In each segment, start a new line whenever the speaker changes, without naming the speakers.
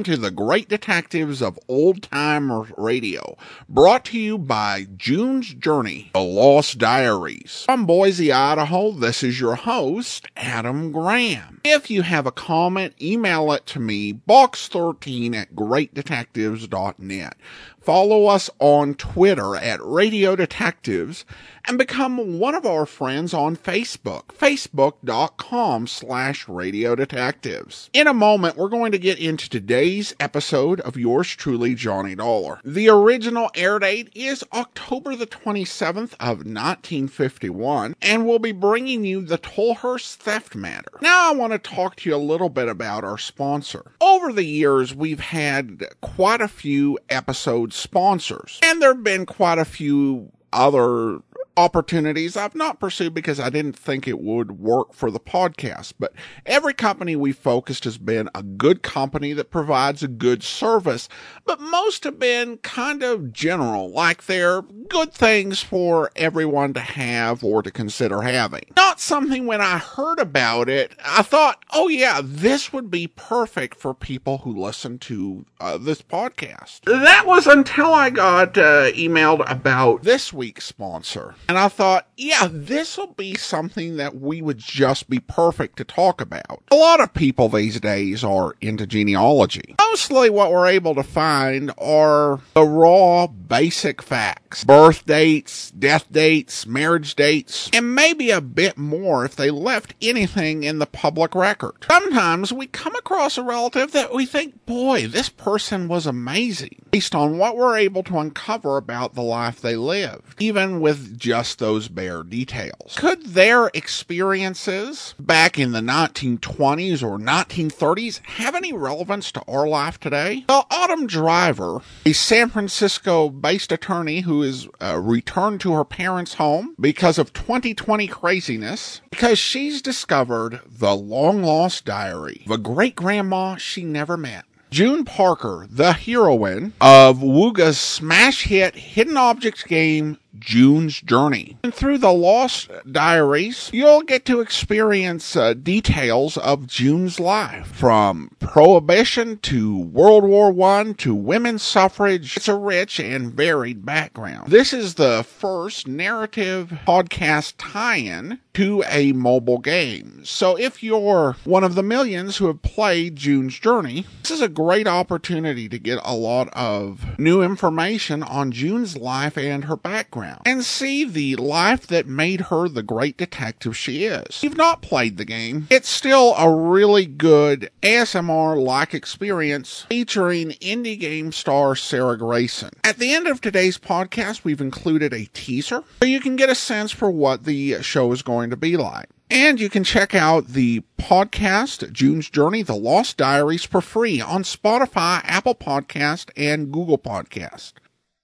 Welcome to the Great Detectives of Old Time Radio, brought to you by June's Journey, The Lost Diaries. From Boise, Idaho, this is your host, Adam Graham. If you have a comment, email it to me, box13 at greatdetectives.net. Follow us on Twitter at Radio Detectives and become one of our friends on Facebook, facebook.com slash Radio Detectives. In a moment, we're going to get into today's episode of yours truly, Johnny Dollar. The original air date is October the 27th of 1951, and we'll be bringing you the Tolhurst theft matter. Now I want to talk to you a little bit about our sponsor. Over the years, we've had quite a few episode sponsors, and there have been quite a few other opportunities I've not pursued because I didn't think it would work for the podcast. But every company we focused has been a good company that provides a good service, but most have been kind of general, like they're good things for everyone to have or to consider having. Not something when I heard about it, I thought, oh yeah, this would be perfect for people who listen to uh, this podcast. That was until I got uh, emailed about this week's sponsor. And I thought, yeah, this will be something that we would just be perfect to talk about. A lot of people these days are into genealogy. Mostly what we're able to find are the raw, basic facts. Birth dates, death dates, marriage dates, and maybe a bit more if they left anything in the public record. Sometimes we come across a relative that we think, boy, this person was amazing, based on what we're able to uncover about the life they lived, even with just those bare details. Could their experiences back in the 1920s or 1930s have any relevance to our life today? Well, Autumn Driver, a San Francisco based attorney who is uh, returned to her parents' home because of 2020 craziness, because she's discovered the long lost diary of a great grandma she never met. June Parker, the heroine of Wooga's smash hit hidden objects game June's Journey. And through the Lost Diaries, you'll get to experience uh, details of June's life from Prohibition to World War I to women's suffrage. It's a rich and varied background. This is the first narrative podcast tie in to a mobile game. So if you're one of the millions who have played June's Journey, this is a great opportunity to get a lot of new information on June's life and her background and see the life that made her the great detective she is. You've not played the game, it's still a really good ASMR like experience featuring indie game star Sarah Grayson. At the end of today's podcast, we've included a teaser so you can get a sense for what the show is going to be like. And you can check out the podcast, June's Journey, The Lost Diaries, for free on Spotify, Apple Podcast, and Google Podcast.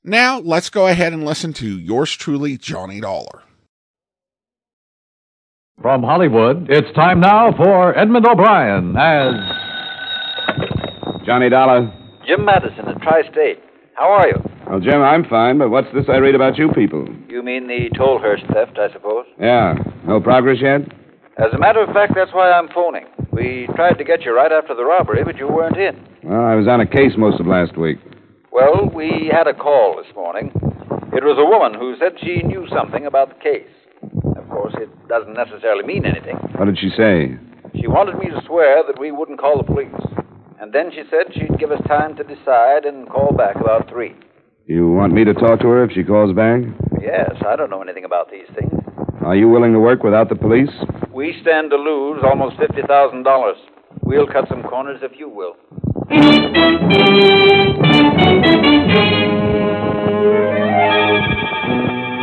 Now, let's go ahead and listen to yours truly, Johnny Dollar.
From Hollywood, it's time now for Edmond O'Brien as.
Johnny Dollar.
Jim Madison at Tri State. How are you?
Well, Jim, I'm fine, but what's this I read about you people?
You mean the Tolhurst theft, I suppose?
Yeah. No progress yet?
As a matter of fact, that's why I'm phoning. We tried to get you right after the robbery, but you weren't in.
Well, I was on a case most of last week.
Well, we had a call this morning. It was a woman who said she knew something about the case. Of course, it doesn't necessarily mean anything.
What did she say?
She wanted me to swear that we wouldn't call the police. And then she said she'd give us time to decide and call back about three.
You want me to talk to her if she calls back?
Yes, I don't know anything about these things.
Are you willing to work without the police?
We stand to lose almost $50,000. We'll cut some corners if you will.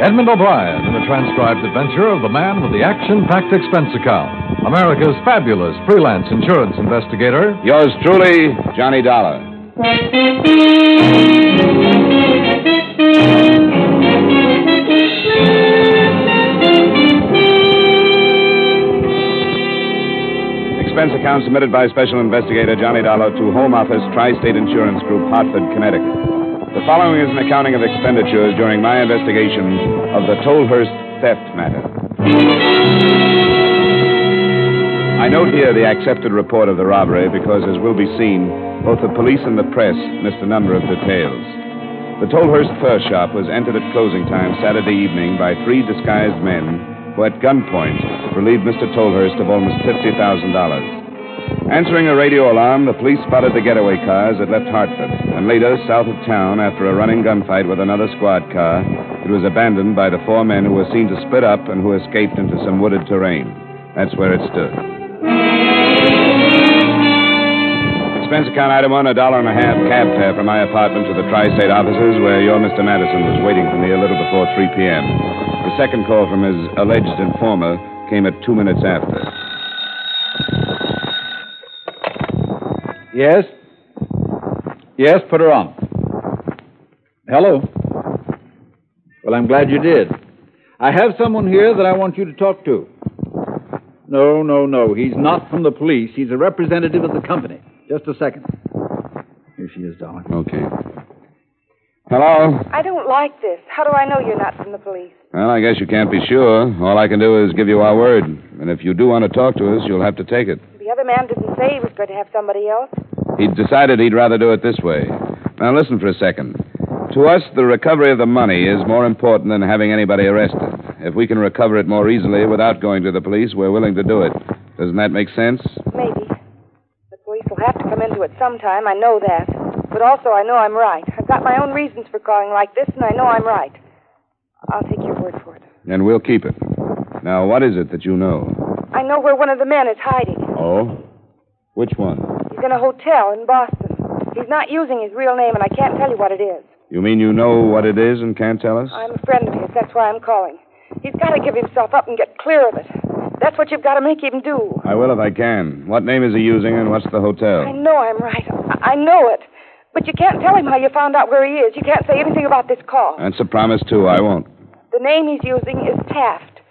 Edmond O'Brien in a transcribed adventure of the man with the action packed expense account. America's fabulous freelance insurance investigator.
Yours truly, Johnny Dollar. Expense account submitted by Special Investigator Johnny Dollar to Home Office Tri State Insurance Group, Hartford, Connecticut. The following is an accounting of expenditures during my investigation of the Tolhurst theft matter. I note here the accepted report of the robbery because, as will be seen, Both the police and the press missed a number of details. The Tolhurst fur shop was entered at closing time Saturday evening by three disguised men who, at gunpoint, relieved Mr. Tolhurst of almost $50,000. Answering a radio alarm, the police spotted the getaway cars that left Hartford. And later, south of town, after a running gunfight with another squad car, it was abandoned by the four men who were seen to split up and who escaped into some wooded terrain. That's where it stood. Expense account item one, a dollar and a half cab fare from my apartment to the tri-state offices where your Mr. Madison was waiting for me a little before 3 p.m. Second call from his alleged informer came at two minutes after.
Yes? Yes, put her on. Hello? Well, I'm glad you did. I have someone here that I want you to talk to. No, no, no. He's not from the police. He's a representative of the company. Just a second. Here she is, darling.
Okay. Hello?
I don't like this. How do I know you're not from the police?
Well, I guess you can't be sure. All I can do is give you our word. And if you do want to talk to us, you'll have to take it.
The other man didn't say he was going to have somebody else.
He decided he'd rather do it this way. Now, listen for a second. To us, the recovery of the money is more important than having anybody arrested. If we can recover it more easily without going to the police, we're willing to do it. Doesn't that make sense?
Maybe. The police will have to come into it sometime. I know that. But also, I know I'm right. I've got my own reasons for calling like this, and I know I'm right. I'll take your word for it.
And we'll keep it. Now, what is it that you know?
I know where one of the men is hiding.
Oh? Which one?
He's in a hotel in Boston. He's not using his real name, and I can't tell you what it is.
You mean you know what it is and can't tell us?
I'm a friend of his. That's why I'm calling. He's got to give himself up and get clear of it. That's what you've got to make him do.
I will if I can. What name is he using and what's the hotel?
I know I'm right. I I know it. But you can't tell him how you found out where he is. You can't say anything about this call.
That's a promise, too. I won't.
The name he's using is Taft.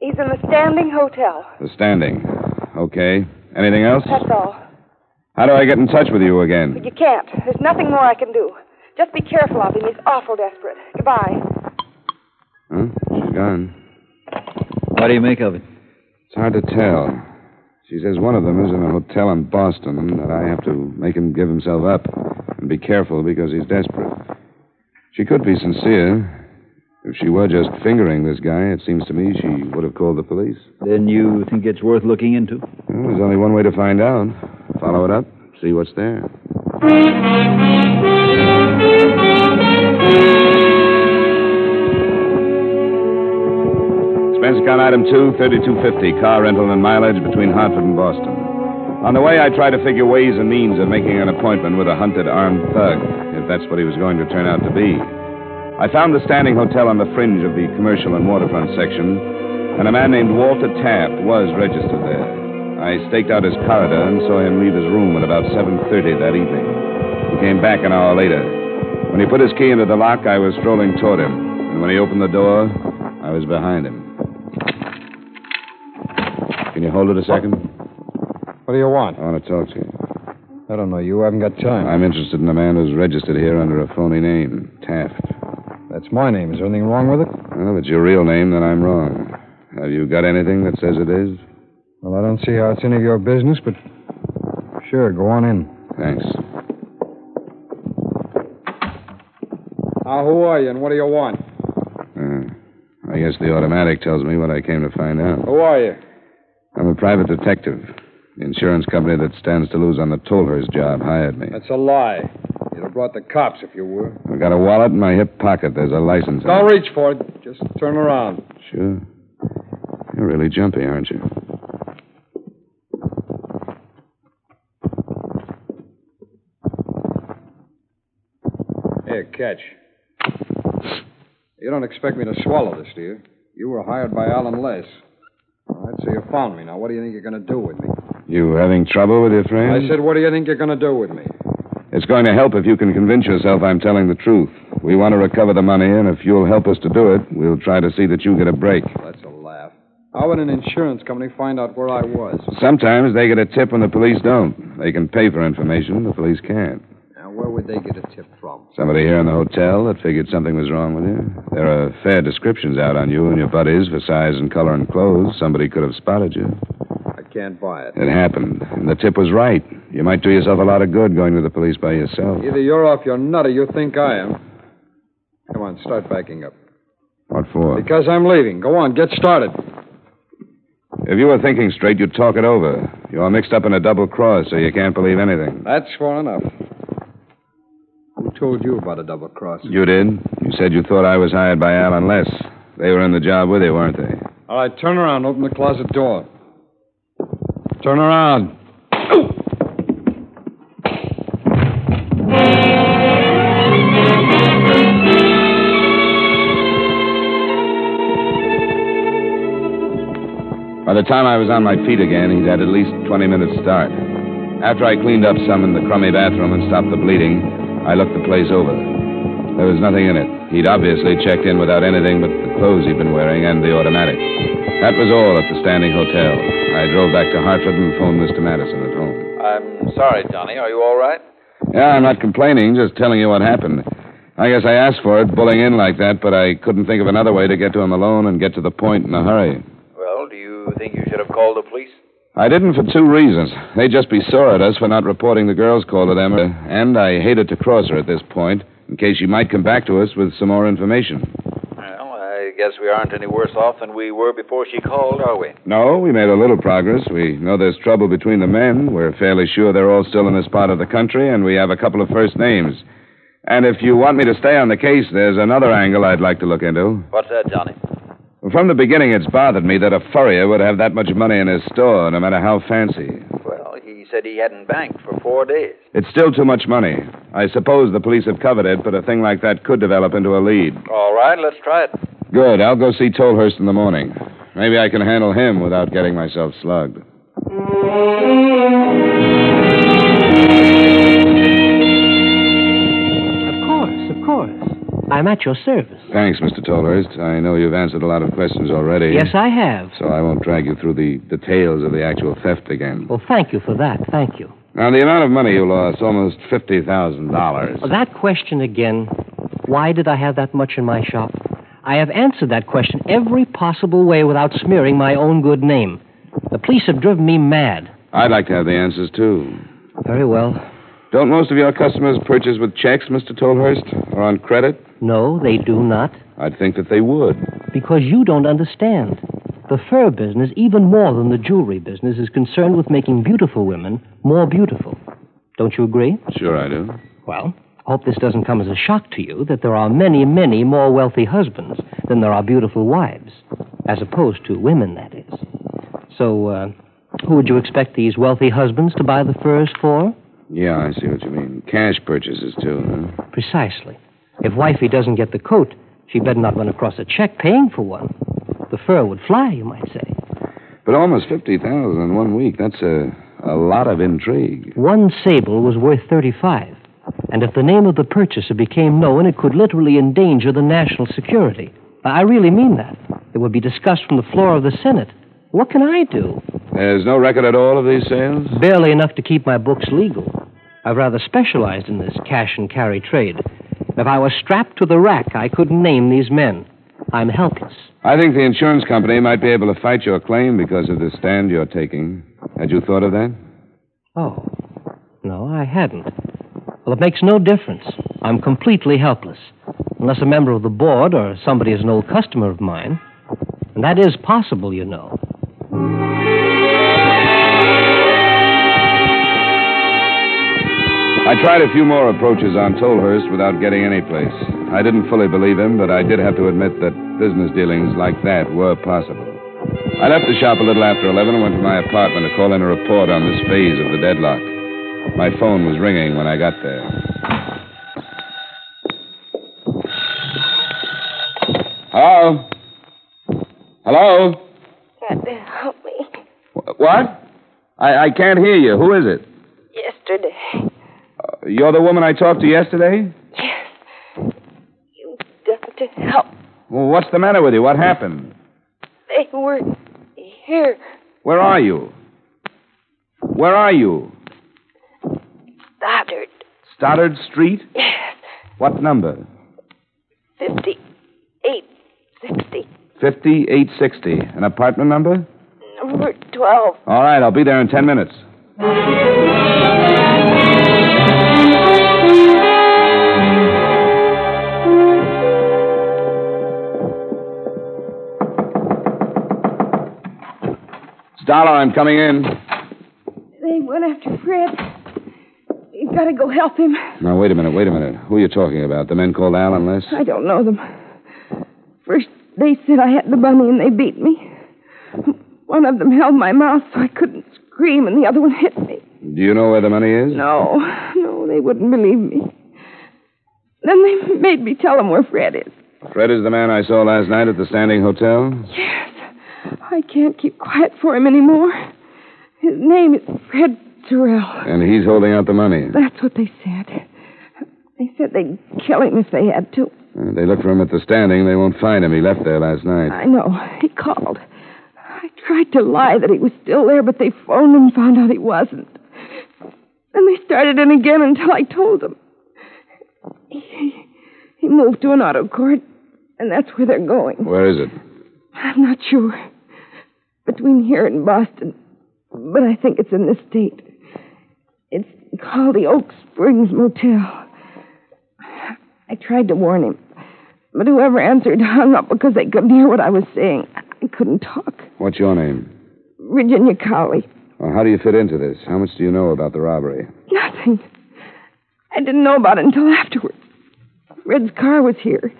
He's in the Standing Hotel.
The standing. Okay. Anything else?
That's all.
How do I get in touch with you again?
But you can't. There's nothing more I can do. Just be careful of him. He's awful desperate. Goodbye.
Huh? She's gone.
What do you make of it?
It's hard to tell. She says one of them is in a hotel in Boston and that I have to make him give himself up and be careful because he's desperate. She could be sincere. If she were just fingering this guy, it seems to me she would have called the police.
Then you think it's worth looking into?
Well, there's only one way to find out. Follow it up, see what's there. Expense account item two, 3250, car rental and mileage between Hartford and Boston. On the way, I tried to figure ways and means of making an appointment with a hunted armed thug, if that's what he was going to turn out to be. I found the Standing Hotel on the fringe of the commercial and waterfront section, and a man named Walter Taft was registered there. I staked out his corridor and saw him leave his room at about 7.30 that evening. He came back an hour later. When he put his key into the lock, I was strolling toward him. And when he opened the door, I was behind him. Can you hold it a second?
What do you want?
I want to talk to you.
I don't know. You I haven't got time.
I'm interested in a man who's registered here under a phony name, Taft.
That's my name. Is there anything wrong with it?
Well, if it's your real name, then I'm wrong. Have you got anything that says it is?
Well, I don't see how it's any of your business, but sure, go on in.
Thanks.
Now, who are you and what do you want?
Uh, I guess the automatic tells me what I came to find out.
Who are you?
I'm a private detective. The insurance company that stands to lose on the Tolhurst job hired me.
That's a lie. You'd have brought the cops if you were.
I've got a wallet in my hip pocket. There's a license. in
Don't reach for it. Just turn around.
Sure. You're really jumpy, aren't you?
Here, catch. You don't expect me to swallow this, do you? You were hired by Al and Les. All right, so you found me. Now, what do you think you're going to do with me?
You having trouble with your friend?
I said, what do you think you're going to do with me?
It's going to help if you can convince yourself I'm telling the truth. We want to recover the money, and if you'll help us to do it, we'll try to see that you get a break.
That's a laugh. How would an insurance company find out where I was?
Sometimes they get a tip when the police don't. They can pay for information, the police can't.
Would they get a tip from?
Somebody here in the hotel that figured something was wrong with you. There are fair descriptions out on you and your buddies for size and color and clothes. Somebody could have spotted you.
I can't buy it.
It happened, and the tip was right. You might do yourself a lot of good going to the police by yourself.
Either you're off your nut or you think I am. Come on, start backing up.
What for?
Because I'm leaving. Go on, get started.
If you were thinking straight, you'd talk it over. You're mixed up in a double cross, so you can't believe anything.
That's far enough. Who told you about a double cross?
You did. You said you thought I was hired by Al and Les. They were in the job with you, weren't they?
All right, turn around. Open the closet door. Turn around.
By the time I was on my feet again, he'd had at least 20 minutes start. After I cleaned up some in the crummy bathroom and stopped the bleeding, I looked the place over. There was nothing in it. He'd obviously checked in without anything but the clothes he'd been wearing and the automatic. That was all at the Standing Hotel. I drove back to Hartford and phoned Mr. Madison at home.
I'm sorry, Johnny. Are you all right?
Yeah, I'm not complaining, just telling you what happened. I guess I asked for it, bullying in like that, but I couldn't think of another way to get to him alone and get to the point in a hurry.
Well, do you think you should have called the police?
I didn't for two reasons. They'd just be sore at us for not reporting the girl's call to them, and I hated to cross her at this point, in case she might come back to us with some more information.
Well, I guess we aren't any worse off than we were before she called, are we?
No, we made a little progress. We know there's trouble between the men. We're fairly sure they're all still in this part of the country, and we have a couple of first names. And if you want me to stay on the case, there's another angle I'd like to look into.
What's that, Johnny?
From the beginning, it's bothered me that a furrier would have that much money in his store, no matter how fancy.
Well, he said he hadn't banked for four days.
It's still too much money. I suppose the police have covered it, but a thing like that could develop into a lead.
All right, let's try it.
Good. I'll go see Tolhurst in the morning. Maybe I can handle him without getting myself slugged.
I'm at your service.
Thanks, Mr. Tolhurst. I know you've answered a lot of questions already.
Yes, I have.
So I won't drag you through the details of the actual theft again.
Well, thank you for that. Thank you.
Now, the amount of money you lost, almost $50,000.
That question again. Why did I have that much in my shop? I have answered that question every possible way without smearing my own good name. The police have driven me mad.
I'd like to have the answers, too.
Very well.
Don't most of your customers purchase with checks, Mr. Tolhurst? Or on credit?
No, they do not.
I'd think that they would.
Because you don't understand. The fur business, even more than the jewelry business, is concerned with making beautiful women more beautiful. Don't you agree?
Sure, I do.
Well, I hope this doesn't come as a shock to you that there are many, many more wealthy husbands than there are beautiful wives, as opposed to women, that is. So, uh, who would you expect these wealthy husbands to buy the furs for?
Yeah, I see what you mean. Cash purchases, too, huh?
Precisely. If wifey doesn't get the coat, she better not run across a check paying for one. The fur would fly, you might say.
But almost 50000 in one week. That's a, a lot of intrigue.
One sable was worth 35. And if the name of the purchaser became known, it could literally endanger the national security. I really mean that. It would be discussed from the floor of the Senate. What can I do?
There's no record at all of these sales?
Barely enough to keep my books legal. I've rather specialized in this cash and carry trade. If I were strapped to the rack, I couldn't name these men. I'm helpless.
I think the insurance company might be able to fight your claim because of the stand you're taking. Had you thought of that?
Oh. No, I hadn't. Well, it makes no difference. I'm completely helpless. Unless a member of the board or somebody is an old customer of mine. And that is possible, you know.
I tried a few more approaches on Tolhurst without getting any place. I didn't fully believe him, but I did have to admit that business dealings like that were possible. I left the shop a little after 11 and went to my apartment to call in a report on this phase of the deadlock. My phone was ringing when I got there. Hello? Hello?
Can't help me.
What? I, I can't hear you. Who is it?
Yesterday.
You're the woman I talked to yesterday?
Yes. You got to help.
Well, what's the matter with you? What happened?
They were here.
Where are you? Where are you?
Stoddard.
Stoddard Street?
Yes.
What number?
58. 60.
5860. An apartment number?
Number 12.
All right, I'll be there in ten minutes. Dollar, I'm coming in.
They went after Fred. You've got to go help him.
Now, wait a minute, wait a minute. Who are you talking about? The men called Al and Les?
I don't know them. First, they said I had the money and they beat me. One of them held my mouth so I couldn't scream, and the other one hit me.
Do you know where the money is?
No, no, they wouldn't believe me. Then they made me tell them where Fred is.
Fred is the man I saw last night at the Standing Hotel?
Yes. I can't keep quiet for him anymore. His name is Fred Sorrell.
And he's holding out the money.
That's what they said. They said they'd kill him if they had to.
Uh, they looked for him at the Standing. They won't find him. He left there last night.
I know. He called. I tried to lie that he was still there, but they phoned and found out he wasn't. Then they started in again until I told them. He, he moved to an auto court, and that's where they're going.
Where is it?
I'm not sure. Between here and Boston. But I think it's in the state. It's called the Oak Springs Motel. I tried to warn him. But whoever answered hung up because they couldn't hear what I was saying. I couldn't talk.
What's your name?
Virginia Cowley.
Well, how do you fit into this? How much do you know about the robbery?
Nothing. I didn't know about it until afterwards. Fred's car was here.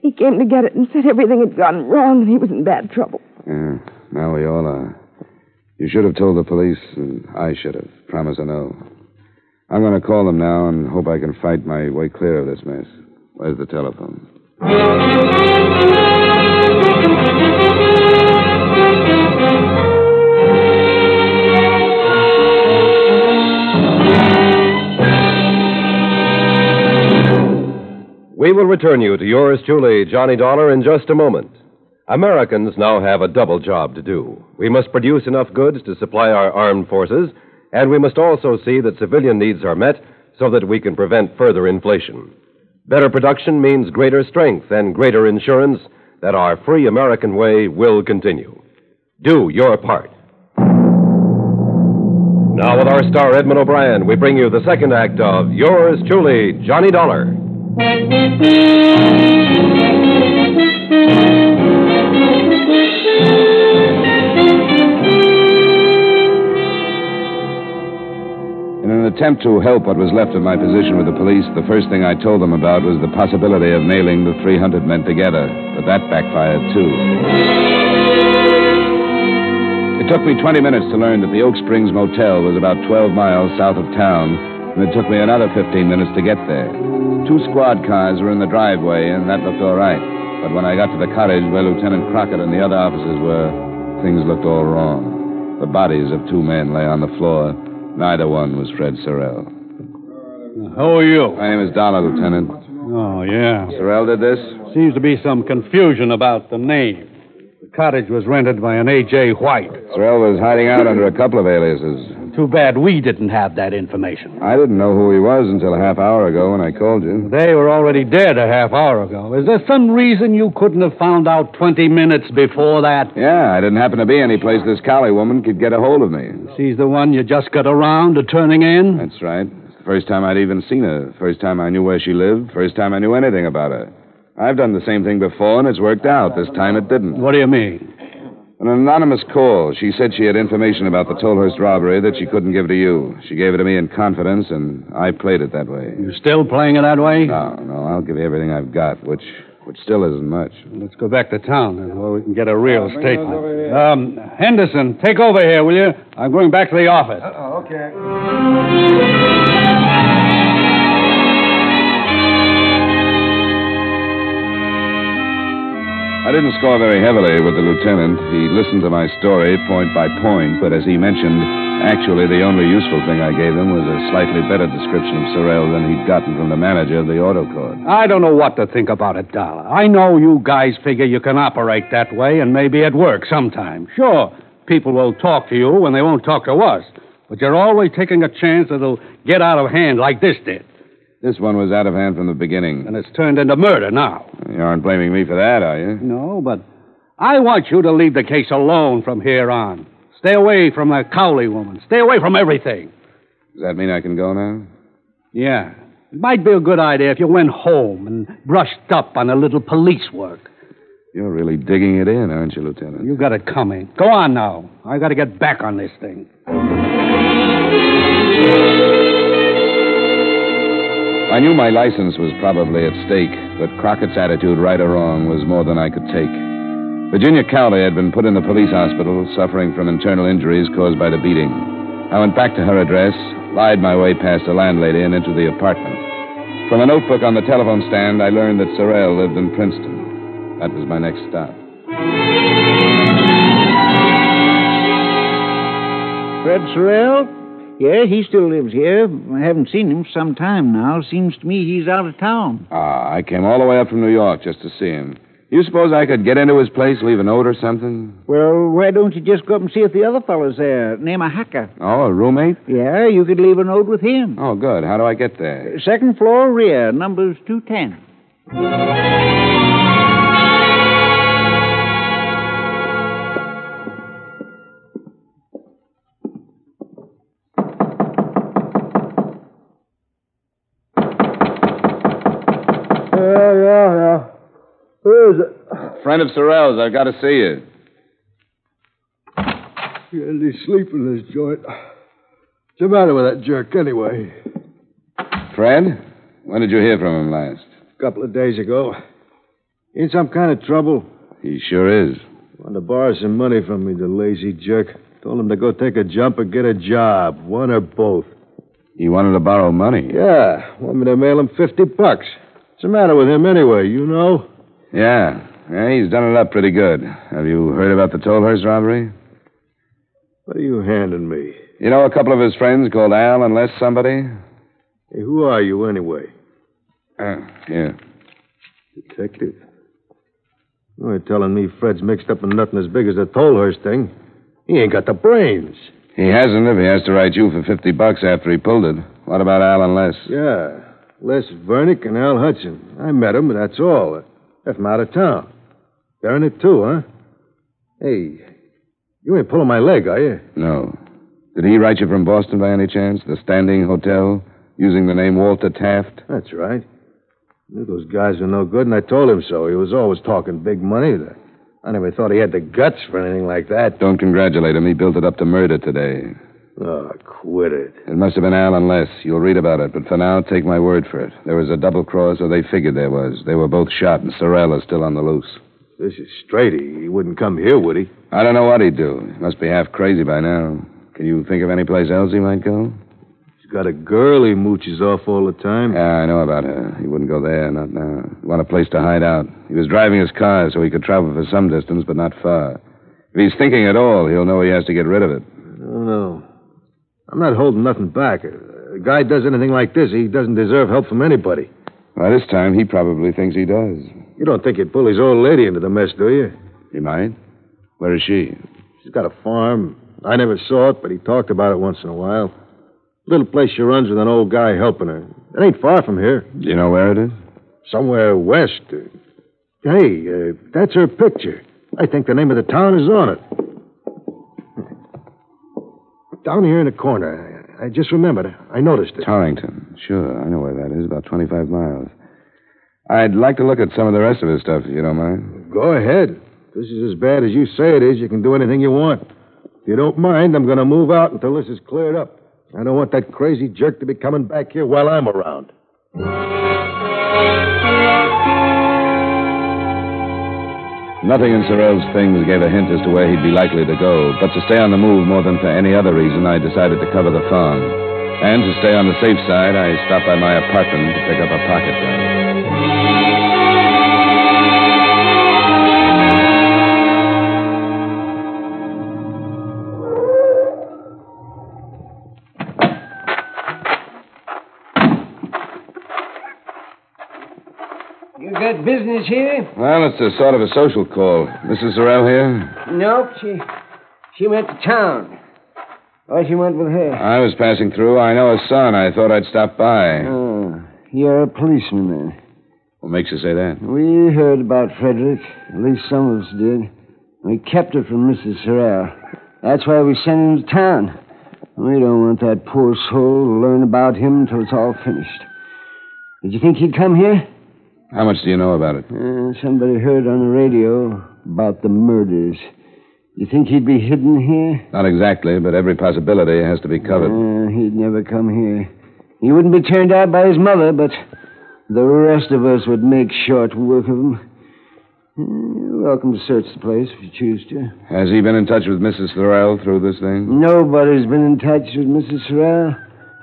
He came to get it and said everything had gone wrong and he was in bad trouble.
Yeah, now we all are. You should have told the police, and I should have. Promise I know. I'm going to call them now and hope I can fight my way clear of this mess. Where's the telephone?
We will return you to yours truly, Johnny Dollar, in just a moment. Americans now have a double job to do. We must produce enough goods to supply our armed forces, and we must also see that civilian needs are met so that we can prevent further inflation. Better production means greater strength and greater insurance that our free American way will continue. Do your part. Now, with our star Edmond O'Brien, we bring you the second act of Yours Truly, Johnny Dollar.
attempt to help what was left of my position with the police, the first thing I told them about was the possibility of nailing the 300 men together, but that backfired too. It took me 20 minutes to learn that the Oak Springs Motel was about 12 miles south of town, and it took me another 15 minutes to get there. Two squad cars were in the driveway, and that looked all right. But when I got to the cottage where Lieutenant Crockett and the other officers were, things looked all wrong. The bodies of two men lay on the floor. Neither one was Fred Sorrell.
Who are you?
My name is Dollar, Lieutenant.
Oh, yeah.
Sorrell did this?
Seems to be some confusion about the name. The cottage was rented by an A.J. White.
Sorrell was hiding out under a couple of aliases.
Too bad we didn't have that information.
I didn't know who he was until a half hour ago when I called you.
They were already dead a half hour ago. Is there some reason you couldn't have found out 20 minutes before that?
Yeah, I didn't happen to be any place this Cowley woman could get a hold of me.
She's the one you just got around to turning in?
That's right. It's the first time I'd even seen her. First time I knew where she lived. First time I knew anything about her. I've done the same thing before, and it's worked out. This time it didn't.
What do you mean?
An anonymous call. She said she had information about the Tolhurst robbery that she couldn't give to you. She gave it to me in confidence, and I played it that way.
You're still playing it that way?
No, no, I'll give you everything I've got, which which still isn't much.
Let's go back to town then, where we can get a real statement. Um, Henderson, take over here, will you? I'm going back to the office.
Oh, okay.
I didn't score very heavily with the lieutenant. He listened to my story point by point, but as he mentioned, actually the only useful thing I gave him was a slightly better description of Sorrell than he'd gotten from the manager of the auto court.
I don't know what to think about it, Dollar. I know you guys figure you can operate that way, and maybe it works sometime. Sure, people will talk to you when they won't talk to us. But you're always taking a chance that it'll get out of hand like this did.
This one was out of hand from the beginning.
And it's turned into murder now.
You aren't blaming me for that, are you?
No, but I want you to leave the case alone from here on. Stay away from the Cowley woman. Stay away from everything.
Does that mean I can go now?
Yeah. It might be a good idea if you went home and brushed up on a little police work.
You're really digging it in, aren't you, Lieutenant?
You got it coming. Go on now. I got to get back on this thing.
I knew my license was probably at stake, but Crockett's attitude, right or wrong, was more than I could take. Virginia Cowley had been put in the police hospital, suffering from internal injuries caused by the beating. I went back to her address, lied my way past the landlady and into the apartment. From a notebook on the telephone stand, I learned that Sorrell lived in Princeton. That was my next stop.
Fred Sorrell? Yeah, he still lives here. I haven't seen him for some time now. Seems to me he's out of town.
Ah, I came all the way up from New York just to see him. You suppose I could get into his place, leave a note or something?
Well, why don't you just go up and see if the other fellow's there? Name a Hacker.
Oh, a roommate?
Yeah, you could leave a note with him.
Oh, good. How do I get there?
Second floor rear, number's 210.
Yeah, yeah, yeah. Who is it?
Friend of Sorrell's. I've got to see you.
Yeah, he's sleeping in this joint. What's the matter with that jerk, anyway?
Fred? When did you hear from him last?
A couple of days ago. In some kind of trouble.
He sure is.
Wanted to borrow some money from me, the lazy jerk. Told him to go take a jump or get a job, one or both.
He wanted to borrow money.
Yeah, want me to mail him 50 bucks. What's the matter with him anyway, you know?
Yeah. Yeah, he's done it up pretty good. Have you heard about the Tolhurst robbery?
What are you handing me?
You know a couple of his friends called Al and Les somebody?
Hey, who are you anyway?
Uh, here.
Detective? You ain't telling me Fred's mixed up in nothing as big as the Tolhurst thing. He ain't got the brains.
He hasn't if he has to write you for 50 bucks after he pulled it. What about Al and Les?
Yeah. Les Vernick and Al Hudson. I met 'em, but that's all. Left 'em out of town. They're in it, too, huh? Hey, you ain't pulling my leg, are you?
No. Did he write you from Boston by any chance? The Standing Hotel? Using the name Walter Taft?
That's right. Knew those guys were no good, and I told him so. He was always talking big money. I never thought he had the guts for anything like that.
Don't congratulate him. He built it up to murder today.
Oh, quit it.
It must have been Al Les. You'll read about it, but for now, take my word for it. There was a double cross, or they figured there was. They were both shot, and Sorrell is still on the loose.
This is straight. He, wouldn't come here, would he?
I don't know what he'd do. He must be half crazy by now. Can you think of any place else he might go?
He's got a girl he mooches off all the time.
Yeah, I know about her. He wouldn't go there, not now. He want a place to hide out. He was driving his car so he could travel for some distance, but not far. If he's thinking at all, he'll know he has to get rid of it.
I don't know. I'm not holding nothing back. A guy does anything like this, he doesn't deserve help from anybody.
By this time, he probably thinks he does.
You don't think he'd pull his old lady into the mess, do you?
He might. Where is she?
She's got a farm. I never saw it, but he talked about it once in a while. Little place she runs with an old guy helping her. It ain't far from here.
Do you know where it is?
Somewhere west. Hey, uh, that's her picture. I think the name of the town is on it. Down here in the corner. I, just remembered. I noticed it.
Torrington. Sure, I know where that is. About 25 miles. I'd like to look at some of the rest of his stuff, if you don't mind.
Go ahead. If this is as bad as you say it is, you can do anything you want. If you don't mind, I'm going to move out until this is cleared up. I don't want that crazy jerk to be coming back here while I'm around.
Nothing in Sorrell's things gave a hint as to where he'd be likely to go, but to stay on the move more than for any other reason, I decided to cover the farm. And to stay on the safe side, I stopped by my apartment to pick up a pocket gun.
Got business here?
Well, it's a sort of a social call. Mrs. Sorrell here?
Nope. She she went to town. Or she went with her.
I was passing through. I know her son. I thought I'd stop by.
Oh, you're a policeman then.
What makes you say that?
We heard about Frederick. At least some of us did. We kept it from Mrs. Sorrell. That's why we sent him to town. We don't want that poor soul to learn about him until it's all finished. Did you think he'd come here?
How much do you know about it?
Uh, somebody heard on the radio about the murders. You think he'd be hidden here?
Not exactly, but every possibility has to be covered.
Uh, he'd never come here. He wouldn't be turned out by his mother, but the rest of us would make short work of him. Uh, You're welcome to search the place if you choose to.
Has he been in touch with Mrs. Sorrell through this thing?
Nobody's been in touch with Mrs. Sorrell.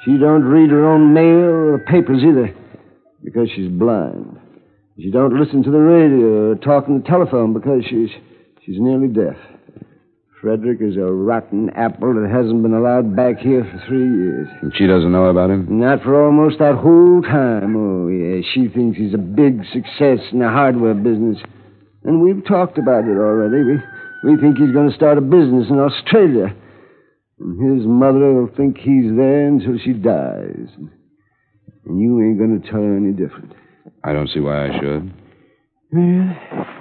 She don't read her own mail or the papers either, because she's blind. She don't listen to the radio or talk on the telephone because she's she's nearly deaf. Frederick is a rotten apple that hasn't been allowed back here for three years.
And she doesn't know about him?
Not for almost that whole time. Oh, yeah. She thinks he's a big success in the hardware business. And we've talked about it already. We, we think he's going to start a business in Australia. And his mother will think he's there until she dies. And you ain't going to tell her any different.
I don't see why I should.
Yeah.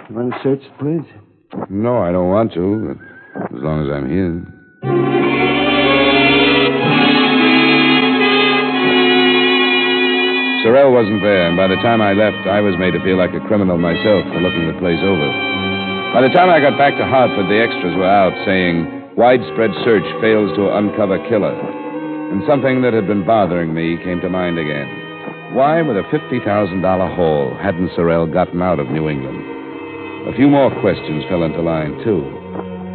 You want to search the place?
No, I don't want to, but as long as I'm here. Sorrell wasn't there, and by the time I left, I was made to feel like a criminal myself for looking the place over. By the time I got back to Hartford, the extras were out saying, widespread search fails to uncover killer. And something that had been bothering me came to mind again. Why, with a $50,000 haul, hadn't Sorrell gotten out of New England? A few more questions fell into line, too.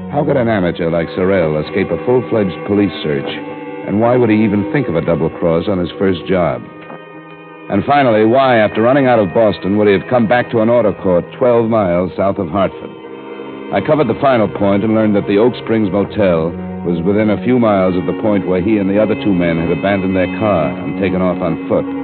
How could an amateur like Sorrell escape a full fledged police search? And why would he even think of a double cross on his first job? And finally, why, after running out of Boston, would he have come back to an auto court 12 miles south of Hartford? I covered the final point and learned that the Oak Springs Motel was within a few miles of the point where he and the other two men had abandoned their car and taken off on foot.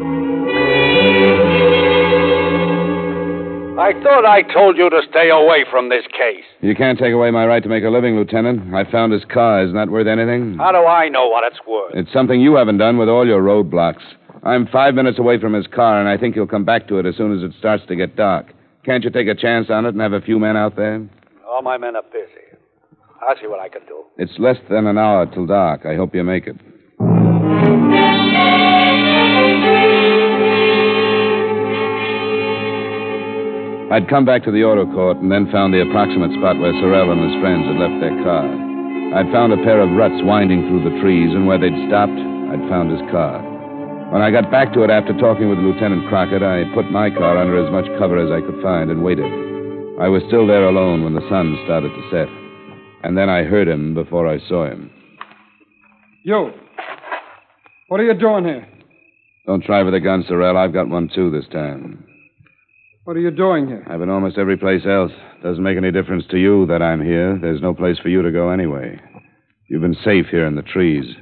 I thought I told you to stay away from this case.
You can't take away my right to make a living, Lieutenant. I found his car. Isn't that worth anything?
How do I know what it's worth?
It's something you haven't done with all your roadblocks. I'm five minutes away from his car, and I think he'll come back to it as soon as it starts to get dark. Can't you take a chance on it and have a few men out there?
All my men are busy. I'll see what I can do.
It's less than an hour till dark. I hope you make it. I'd come back to the auto court and then found the approximate spot where Sorrell and his friends had left their car. I'd found a pair of ruts winding through the trees, and where they'd stopped, I'd found his car. When I got back to it after talking with Lieutenant Crockett, I put my car under as much cover as I could find and waited. I was still there alone when the sun started to set. And then I heard him before I saw him.
You. What are you doing here?
Don't try with a gun, Sorrell. I've got one too this time.
What are you doing here?
I've been almost every place else. Doesn't make any difference to you that I'm here. There's no place for you to go anyway. You've been safe here in the trees.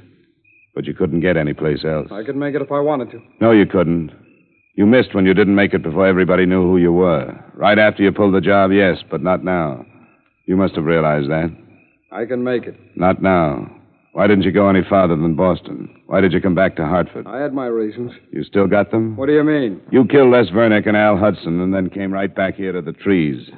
But you couldn't get any place else.
I could make it if I wanted to.
No, you couldn't. You missed when you didn't make it before everybody knew who you were. Right after you pulled the job, yes, but not now. You must have realized that.
I can make it.
Not now. Why didn't you go any farther than Boston? Why did you come back to Hartford?
I had my reasons.
You still got them?
What do you mean?
You killed Les Vernick and Al Hudson and then came right back here to the trees.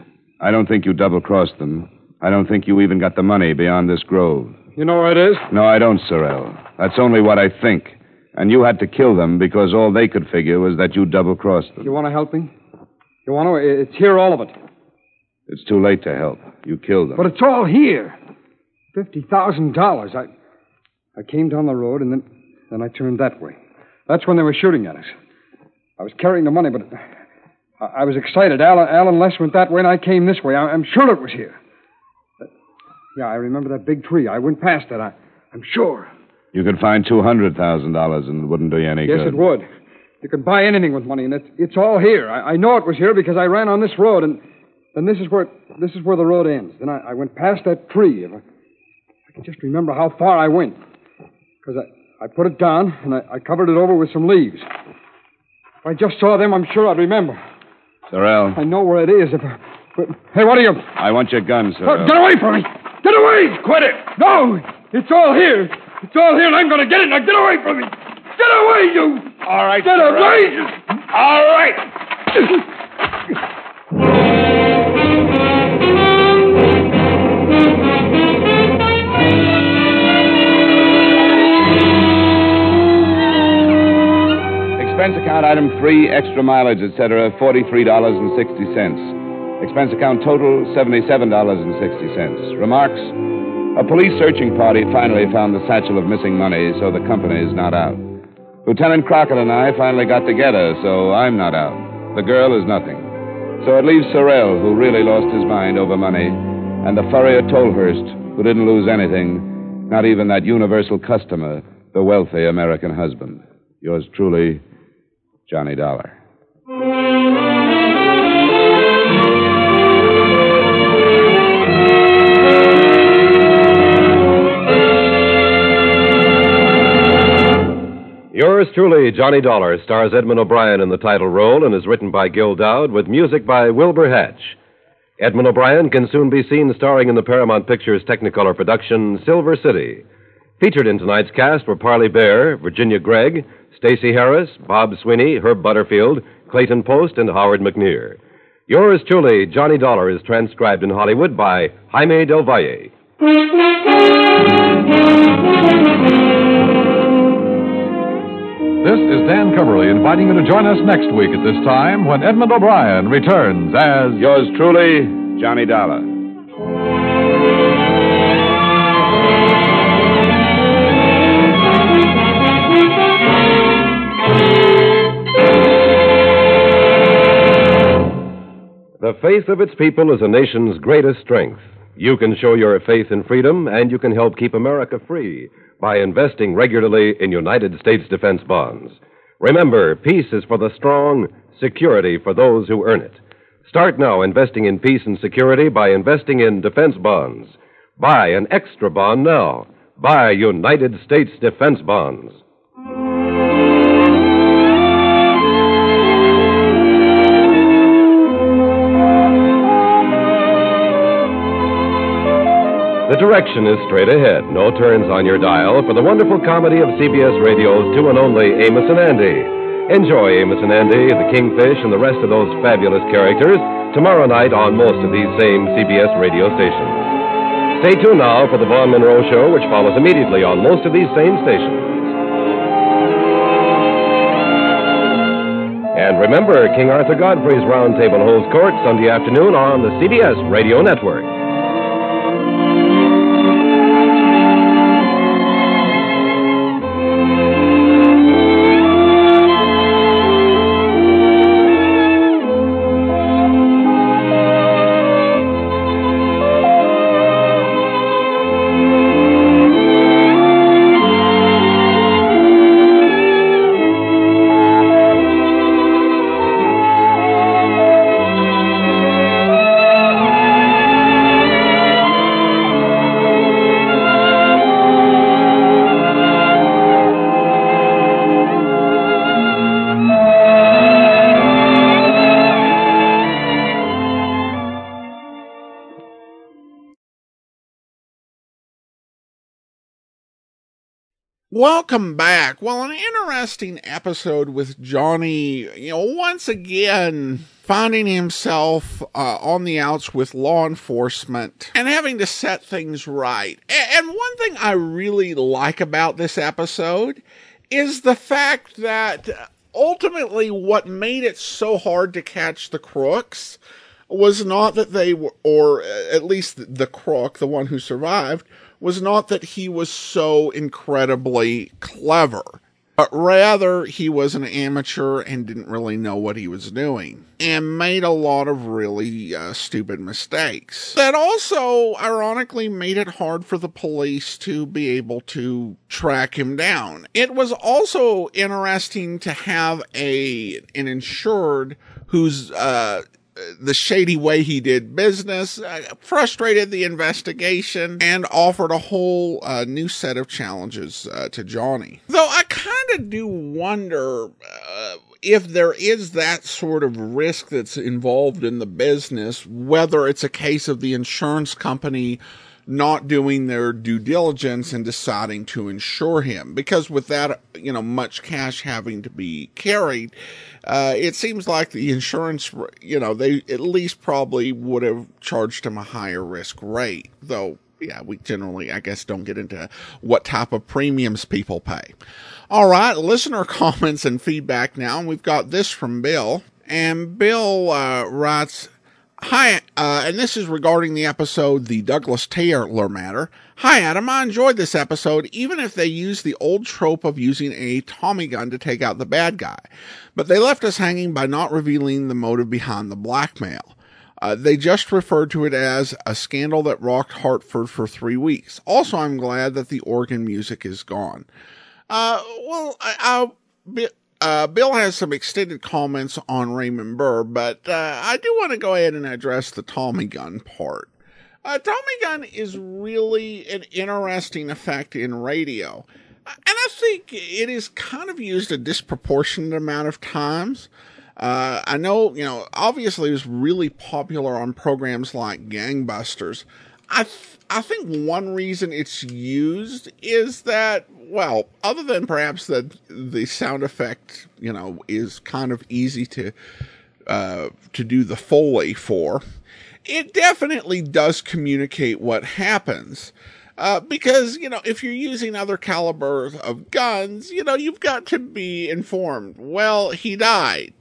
I don't think you double crossed them. I don't think you even got the money beyond this grove.
You know where it is?
No, I don't, Sorrell. That's only what I think. And you had to kill them because all they could figure was that you double crossed them.
You want to help me? You want to? It's here, all of it.
It's too late to help. You killed them.
But it's all here. Fifty thousand dollars. I I came down the road and then then I turned that way. That's when they were shooting at us. I was carrying the money, but I, I was excited. Alan, Al and Les went that way, and I came this way. I, am sure it was here. But, yeah, I remember that big tree. I went past it. I, I'm sure.
You could find two hundred thousand dollars, and it wouldn't do you any
yes,
good.
Yes, it would. You could buy anything with money, and it's it's all here. I, I know it was here because I ran on this road, and then this is where this is where the road ends. Then I, I went past that tree. If I, I can just remember how far I went, because I, I put it down and I, I covered it over with some leaves. If I just saw them, I'm sure I'd remember.
Sorrell,
I know where it is. If I, but, hey, what are you?
I want your gun,
Oh,
Sorrell.
get away from me! Get away! Quit it! No! It's all here. It's all here, and I'm going to get it. Now get away from me! Get away, you!
All right,
Get
Sorrell.
away!
All right.
Expense account item three, extra mileage, etc., $43.60. Expense account total, $77.60. Remarks A police searching party finally found the satchel of missing money, so the company is not out. Lieutenant Crockett and I finally got together, so I'm not out. The girl is nothing. So it leaves Sorrell, who really lost his mind over money, and the furrier Tolhurst, who didn't lose anything, not even that universal customer, the wealthy American husband. Yours truly, Johnny Dollar.
Yours truly, Johnny Dollar, stars Edmond O'Brien in the title role and is written by Gil Doud with music by Wilbur Hatch. Edmond O'Brien can soon be seen starring in the Paramount Pictures Technicolor production Silver City. Featured in tonight's cast were Parley Baer, Virginia Gregg, Stacey Harris, Bob Sweeney, Herb Butterfield, Clayton Post, and Howard McNear. Yours truly, Johnny Dollar, is transcribed in Hollywood by Jaime Del Valle.
This is Dan Cubberly inviting you to join us next week at this time when Edmond O'Brien returns as.
Yours truly, Johnny Dollar.
The faith of its people is a nation's greatest strength. You can show your faith in freedom, and you can help keep America free by investing regularly in United States defense bonds. Remember, peace is for the strong, security for those who earn it. Start now investing in peace and security by investing in defense bonds. Buy an extra bond now. Buy United States defense bonds. The direction is straight ahead, no turns on your dial for the wonderful comedy of CBS Radio's two and only Amos and Andy. Enjoy Amos and Andy, the Kingfish, and the rest of those fabulous characters tomorrow night on most of these same CBS radio stations. Stay tuned now for the Vaughn Monroe Show, which follows immediately on most of these same stations. And remember, King Arthur Godfrey's Roundtable holds court Sunday afternoon on the CBS Radio Network.
Welcome back. Well, an interesting episode with Johnny, you know, once again finding himself uh, on the outs with law enforcement and having to set things right. And one thing I really like about this episode is the fact that ultimately what made it so hard to catch the crooks was not that they were, or at least the crook, the one who survived, was not that he was so incredibly clever, but rather he was an amateur and didn't really know what he was doing and made a lot of really uh, stupid mistakes. That also, ironically, made it hard for the police to be able to track him down. It was also interesting to have a an insured who's uh, the shady way he did business, uh, frustrated the investigation, and offered a whole uh, new set of challenges uh, to Johnny. Though I kind of do wonder uh, if there is that sort of risk that's involved in the business, whether it's a case of the insurance company not doing their due diligence and deciding to insure him. Because with that, you know, much cash having to be carried, uh, it seems like the insurance, you know, they at least probably would have charged him a higher risk rate. Though, yeah, we generally, I guess, don't get into what type of premiums people pay. All right, listener comments and feedback now. And we've got this from Bill. And Bill uh, writes, Hi, uh, and this is regarding the episode, The Douglas Taylor Matter. Hi, Adam. I enjoyed this episode, even if they used the old trope of using a Tommy gun to take out the bad guy. But they left us hanging by not revealing the motive behind the blackmail. Uh, they just referred to it as a scandal that rocked Hartford for three weeks. Also, I'm glad that the organ music is gone. Uh, well, I, I, uh, Bill has some extended comments on Raymond Burr, but uh, I do want to go ahead and address the Tommy gun part. Uh, Tommy gun is really an interesting effect in radio, and I think it is kind of used a disproportionate amount of times. Uh, I know, you know, obviously it was really popular on programs like Gangbusters. I th- I think one reason it's used is that well, other than perhaps that the sound effect, you know, is kind of easy to uh, to do the foley for, it definitely does communicate what happens. Uh, because you know, if you're using other calibers of guns, you know, you've got to be informed. Well, he died.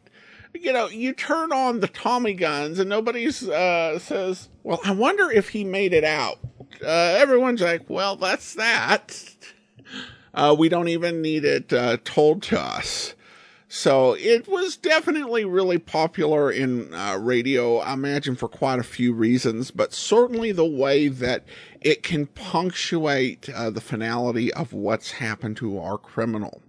You know, you turn on the Tommy guns, and nobody uh, says, "Well, I wonder if he made it out." Uh, everyone's like, "Well, that's that." Uh, we don't even need it uh, told to us. So it was definitely really popular in uh, radio, I imagine for quite a few reasons, but certainly the way that it can punctuate uh, the finality of what's happened to our criminal.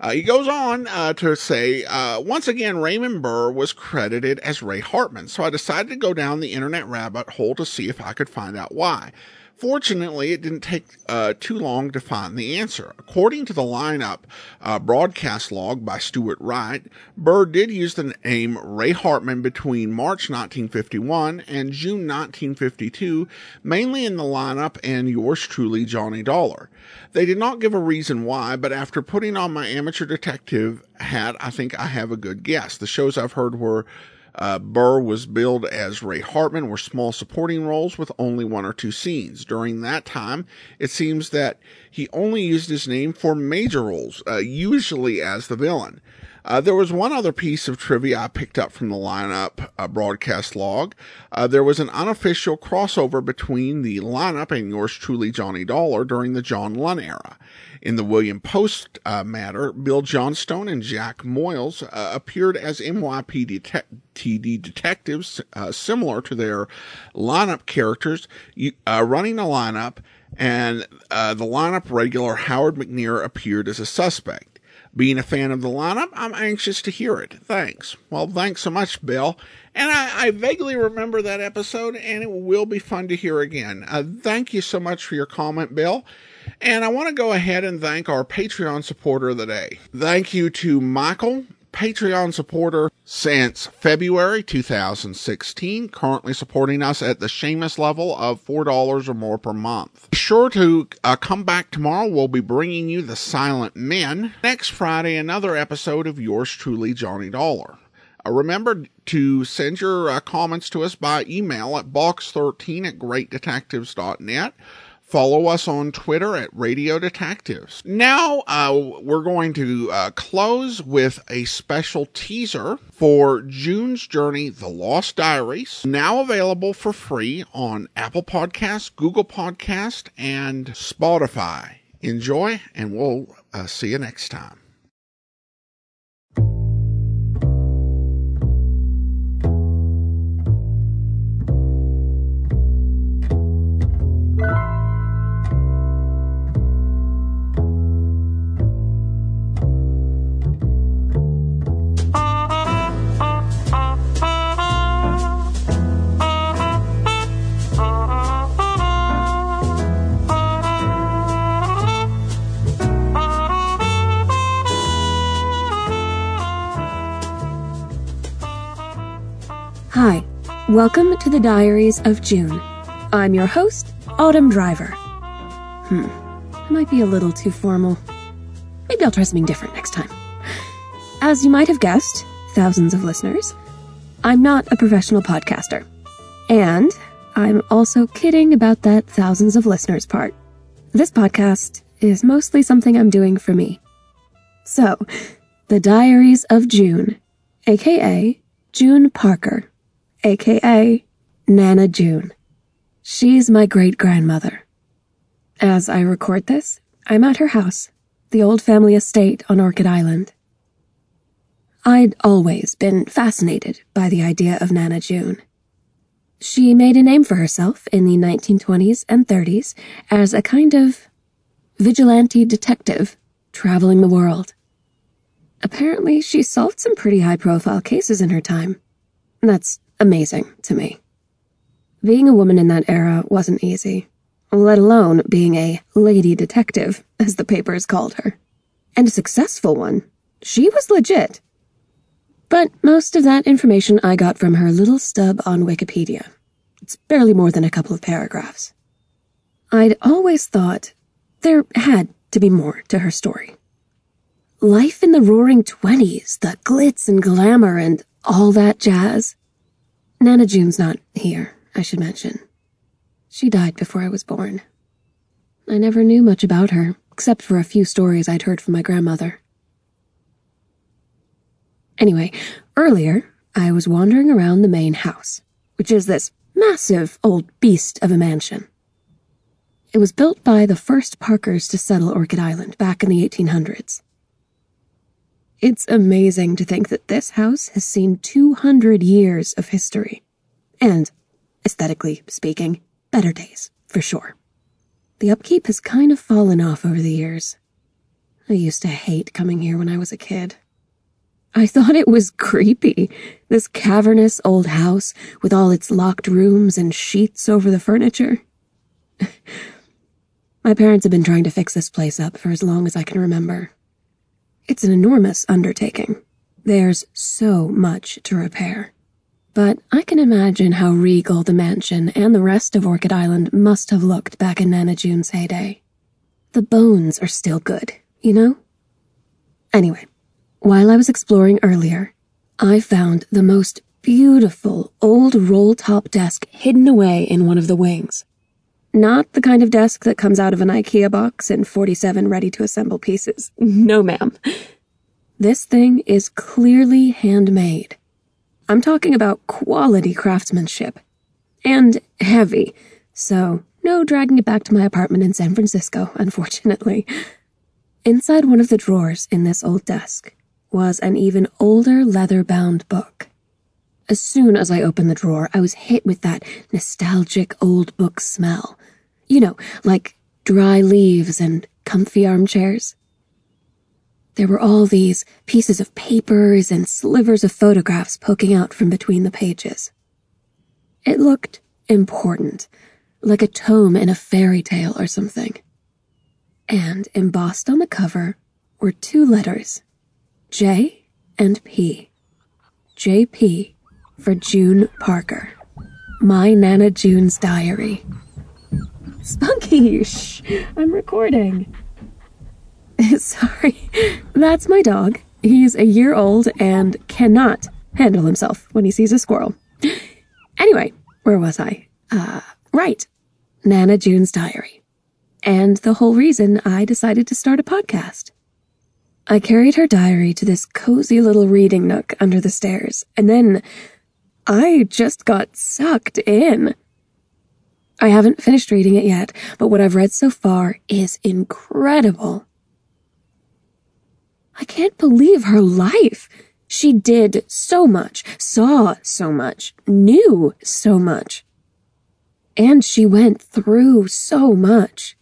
Uh, he goes on uh, to say, uh, once again, Raymond Burr was credited as Ray Hartman, so I decided to go down the internet rabbit hole to see if I could find out why. Fortunately, it didn't take uh, too long to find the answer. According to the lineup uh, broadcast log by Stewart Wright, Burr did use the name Ray Hartman between March 1951 and June 1952, mainly in the lineup and yours truly, Johnny Dollar. They did not give a reason why, but after putting on my amateur detective hat, I think I have a good guess. The shows I've heard were uh, Burr was billed as Ray Hartman, were small supporting roles with only one or two scenes. During that time, it seems that he only used his name for major roles, uh, usually as the villain. Uh, there was one other piece of trivia I picked up from the lineup uh, broadcast log. Uh, there was an unofficial crossover between the lineup and yours truly, Johnny Dollar, during the John Lund era. In the William Post uh, matter, Bill Johnstone and Jack Moyles uh, appeared as NYPD detectives, uh, similar to their lineup characters, running a lineup, and the lineup regular Howard McNear appeared as a suspect. Being a fan of the lineup, I'm anxious to hear it. Thanks. Well, thanks so much, Bill. And I, I vaguely remember that episode, and it will be fun to hear again. Uh, thank you so much for your comment, Bill. And I want to go ahead and thank our Patreon supporter of the day. Thank you to Michael, Patreon supporter since February 2016, currently supporting us at the Seamus level of $4 or more per month. Be sure to uh, come back tomorrow. We'll be bringing you The Silent Men. Next Friday, another episode of yours truly, Johnny Dollar. Uh, remember to send your uh, comments to us by email at box13 at greatdetectives.net Follow us on Twitter at Radio Detectives. Now, uh, we're going to uh, close with a special teaser for June's Journey, The Lost Diaries, now available for free on Apple Podcasts, Google Podcast, and Spotify. Enjoy, and we'll uh, see you next time.
Hi, welcome to the Diaries of June. I'm your host, Autumn Driver. Hmm, I might be a little too formal. Maybe I'll try something different next time. As you might have guessed, thousands of listeners, I'm not a professional podcaster. And I'm also kidding about that thousands of listeners part. This podcast is mostly something I'm doing for me. So, The Diaries of June, aka June Parker, aka Nana June. She's my great grandmother. As I record this, I'm at her house, the old family estate on Orchid Island. I'd always been fascinated by the idea of Nana June. She made a name for herself in the 1920s and 30s as a kind of vigilante detective traveling the world. Apparently, she solved some pretty high profile cases in her time. That's amazing to me. Being a woman in that era wasn't easy, let alone being a lady detective, as the papers called her. And a successful one. She was legit. But most of that information I got from her little stub on Wikipedia. It's barely more than a couple of paragraphs. I'd always thought there had to be more to her story. Life in the roaring twenties, the glitz and glamour and all that jazz. Nana June's not here, I should mention. She died before I was born. I never knew much about her, except for a few stories I'd heard from my grandmother. Anyway, earlier, I was wandering around the main house, which is this massive old beast of a mansion. It was built by the first Parkers to settle Orchid Island back in the 1800s. It's amazing to think that this house has seen 200 years of history. And, aesthetically speaking, better days, for sure. The upkeep has kind of fallen off over the years. I used to hate coming here when I was a kid. I thought it was creepy, this cavernous old house with all its locked rooms and sheets over the furniture. My parents have been trying to fix this place up for as long as I can remember. It's an enormous undertaking. There's so much to repair. But I can imagine how regal the mansion and the rest of Orchid Island must have looked back in Nana June's heyday. The bones are still good, you know? Anyway, while I was exploring earlier, I found the most beautiful old roll top desk hidden away in one of the wings. Not the kind of desk that comes out of an IKEA box in 47 ready to assemble pieces. No, ma'am. This thing is clearly handmade. I'm talking about quality craftsmanship. And heavy, so no dragging it back to my apartment in San Francisco, unfortunately. Inside one of the drawers in this old desk was an even older leather bound book. As soon as I opened the drawer, I was hit with that nostalgic old book smell. You know, like dry leaves and comfy armchairs. There were all these pieces of papers and slivers of photographs poking out from between the pages. It looked important, like a tome in a fairy tale or something. And embossed on the cover were two letters J and P. JP for June Parker. My Nana June's diary. Spunky, shh, I'm recording. Sorry, that's my dog. He's a year old and cannot handle himself when he sees a squirrel. Anyway, where was I? Uh, right. Nana June's diary. And the whole reason I decided to start a podcast. I carried her diary to this cozy little reading nook under the stairs, and then I just got sucked in. I haven't finished reading it yet, but what I've read so far is incredible. I can't believe her life. She did so much, saw so much, knew so much. And she went through so much.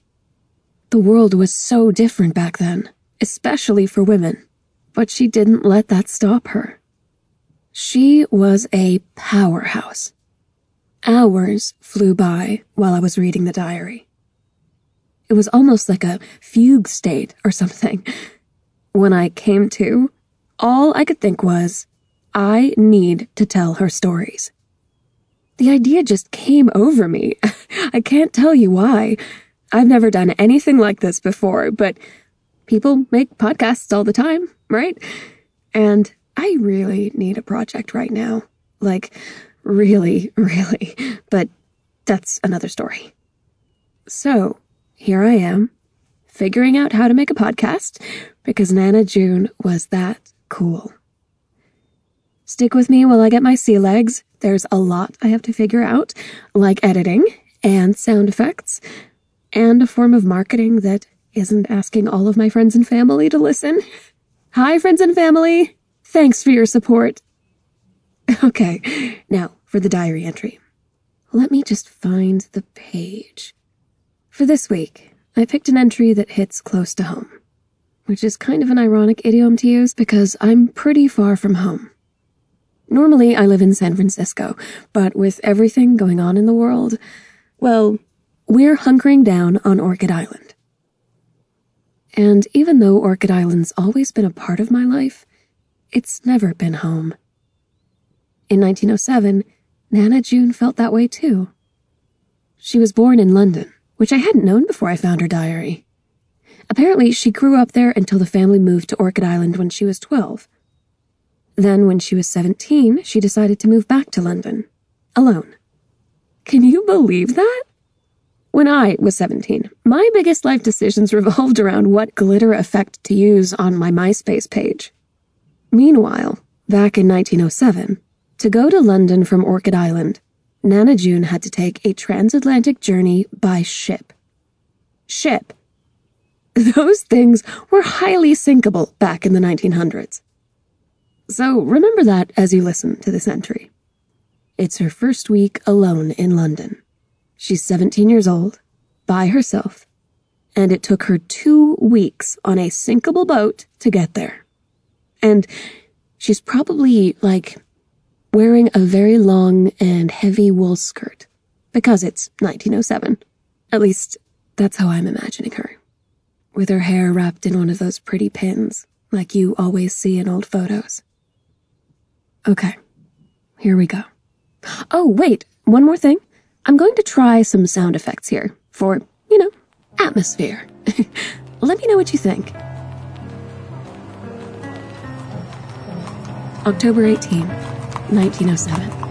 The world was so different back then especially for women, but she didn't let that stop her. She was a powerhouse. Hours flew by while I was reading the diary. It was almost like a fugue state or something. When I came to, all I could think was, I need to tell her stories. The idea just came over me. I can't tell you why. I've never done anything like this before, but people make podcasts all the time, right? And I really need a project right now. Like, really, really. But that's another story. So, here I am, figuring out how to make a podcast because Nana June was that cool. Stick with me while I get my sea legs. There's a lot I have to figure out, like editing and sound effects, and a form of marketing that isn't asking all of my friends and family to listen. Hi, friends and family. Thanks for your support. Okay, now for the diary entry. Let me just find the page. For this week, I picked an entry that hits close to home, which is kind of an ironic idiom to use because I'm pretty far from home. Normally, I live in San Francisco, but with everything going on in the world, well, we're hunkering down on Orchid Island. And even though Orchid Island's always been a part of my life, it's never been home. In 1907, Nana June felt that way too. She was born in London, which I hadn't known before I found her diary. Apparently, she grew up there until the family moved to Orchid Island when she was 12. Then, when she was 17, she decided to move back to London, alone. Can you believe that? When I was 17, my biggest life decisions revolved around what glitter effect to use on my MySpace page. Meanwhile, back in 1907, to go to London from Orchid Island, Nana June had to take a transatlantic journey by ship. Ship. Those things were highly sinkable back in the 1900s. So remember that as you listen to this entry. It's her first week alone in London. She's 17 years old, by herself, and it took her two weeks on a sinkable boat to get there. And she's probably like wearing a very long and heavy wool skirt, because it's 1907. At least, that's how I'm imagining her. With her hair wrapped in one of those pretty pins, like you always see in old photos. Okay, here we go. Oh, wait, one more thing. I'm going to try some sound effects here for, you know, atmosphere. Let me know what you think. October 18, 1907.